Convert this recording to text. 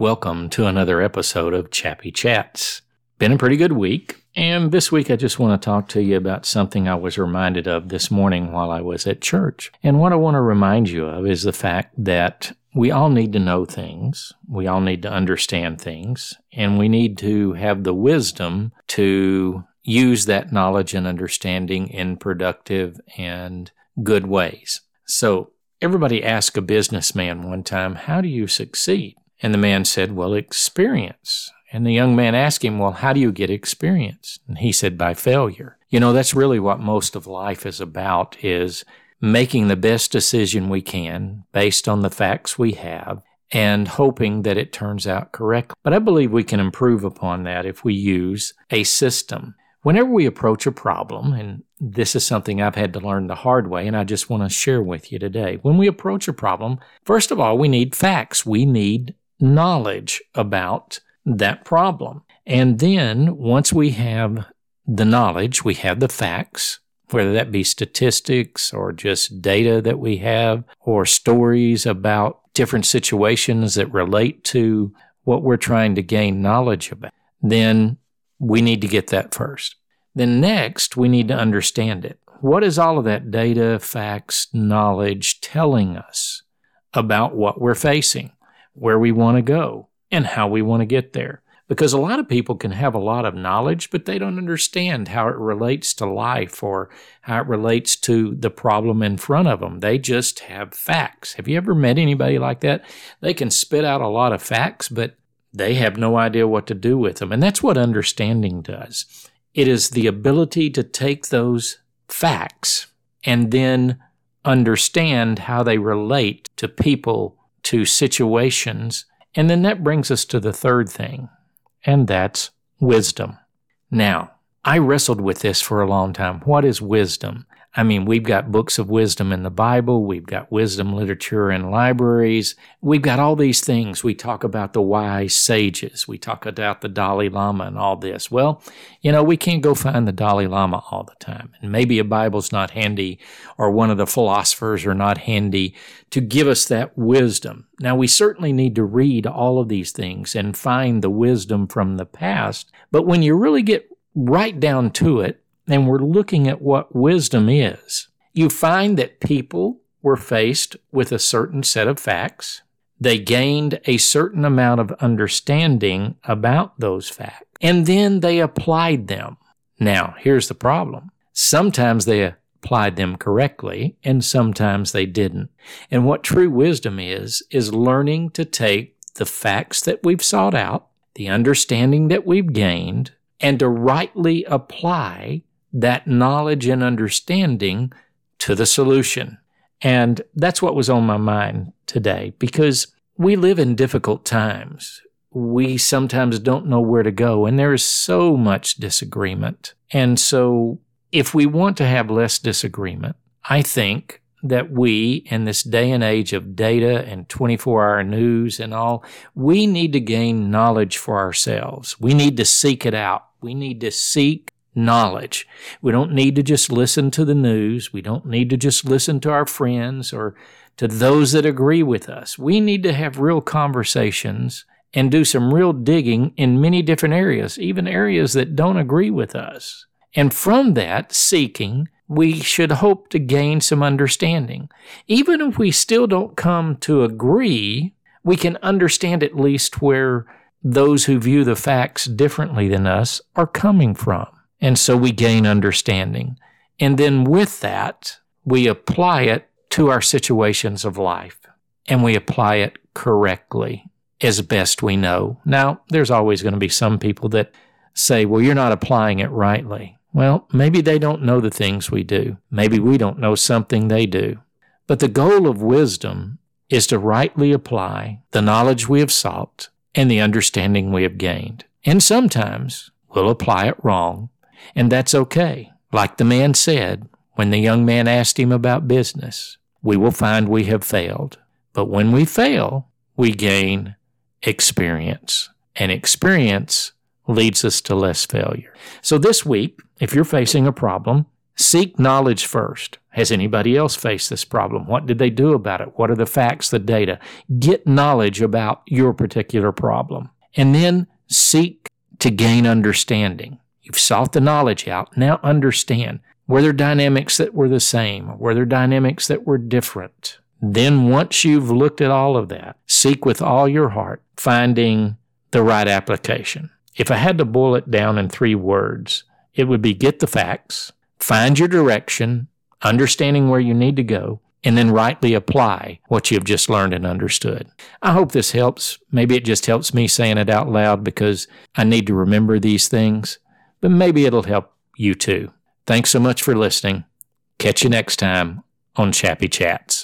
Welcome to another episode of Chappy Chats. Been a pretty good week, and this week I just want to talk to you about something I was reminded of this morning while I was at church. And what I want to remind you of is the fact that we all need to know things, we all need to understand things, and we need to have the wisdom to use that knowledge and understanding in productive and good ways. So, everybody asked a businessman one time, How do you succeed? And the man said, Well, experience. And the young man asked him, Well, how do you get experience? And he said, By failure. You know, that's really what most of life is about is making the best decision we can based on the facts we have and hoping that it turns out correct. But I believe we can improve upon that if we use a system. Whenever we approach a problem, and this is something I've had to learn the hard way, and I just want to share with you today. When we approach a problem, first of all, we need facts. We need knowledge about that problem. And then once we have the knowledge, we have the facts, whether that be statistics or just data that we have or stories about different situations that relate to what we're trying to gain knowledge about, then we need to get that first. Then next, we need to understand it. What is all of that data, facts, knowledge telling us about what we're facing? Where we want to go and how we want to get there. Because a lot of people can have a lot of knowledge, but they don't understand how it relates to life or how it relates to the problem in front of them. They just have facts. Have you ever met anybody like that? They can spit out a lot of facts, but they have no idea what to do with them. And that's what understanding does. It is the ability to take those facts and then understand how they relate to people to situations. And then that brings us to the third thing, and that's wisdom. Now, I wrestled with this for a long time. What is wisdom? I mean, we've got books of wisdom in the Bible. We've got wisdom literature in libraries. We've got all these things. We talk about the wise sages. We talk about the Dalai Lama and all this. Well, you know, we can't go find the Dalai Lama all the time. And maybe a Bible's not handy or one of the philosophers are not handy to give us that wisdom. Now, we certainly need to read all of these things and find the wisdom from the past. But when you really get right down to it, and we're looking at what wisdom is, you find that people were faced with a certain set of facts. They gained a certain amount of understanding about those facts, and then they applied them. Now, here's the problem. Sometimes they applied them correctly, and sometimes they didn't. And what true wisdom is, is learning to take the facts that we've sought out, the understanding that we've gained, and to rightly apply that knowledge and understanding to the solution. And that's what was on my mind today because we live in difficult times. We sometimes don't know where to go, and there is so much disagreement. And so, if we want to have less disagreement, I think that we, in this day and age of data and 24 hour news and all, we need to gain knowledge for ourselves. We need to seek it out. We need to seek knowledge. We don't need to just listen to the news. We don't need to just listen to our friends or to those that agree with us. We need to have real conversations and do some real digging in many different areas, even areas that don't agree with us. And from that seeking, we should hope to gain some understanding. Even if we still don't come to agree, we can understand at least where those who view the facts differently than us are coming from. And so we gain understanding. And then with that, we apply it to our situations of life and we apply it correctly as best we know. Now, there's always going to be some people that say, well, you're not applying it rightly. Well, maybe they don't know the things we do. Maybe we don't know something they do. But the goal of wisdom is to rightly apply the knowledge we have sought and the understanding we have gained. And sometimes we'll apply it wrong and that's okay. Like the man said when the young man asked him about business, we will find we have failed. But when we fail, we gain experience. And experience leads us to less failure. So this week, if you're facing a problem, Seek knowledge first. Has anybody else faced this problem? What did they do about it? What are the facts, the data? Get knowledge about your particular problem. And then seek to gain understanding. You've sought the knowledge out. Now understand. Were there dynamics that were the same? Were there dynamics that were different? Then, once you've looked at all of that, seek with all your heart, finding the right application. If I had to boil it down in three words, it would be get the facts, find your direction, understanding where you need to go, and then rightly apply what you've just learned and understood. I hope this helps. Maybe it just helps me saying it out loud because I need to remember these things, but maybe it'll help you too. Thanks so much for listening. Catch you next time on Chappy Chats.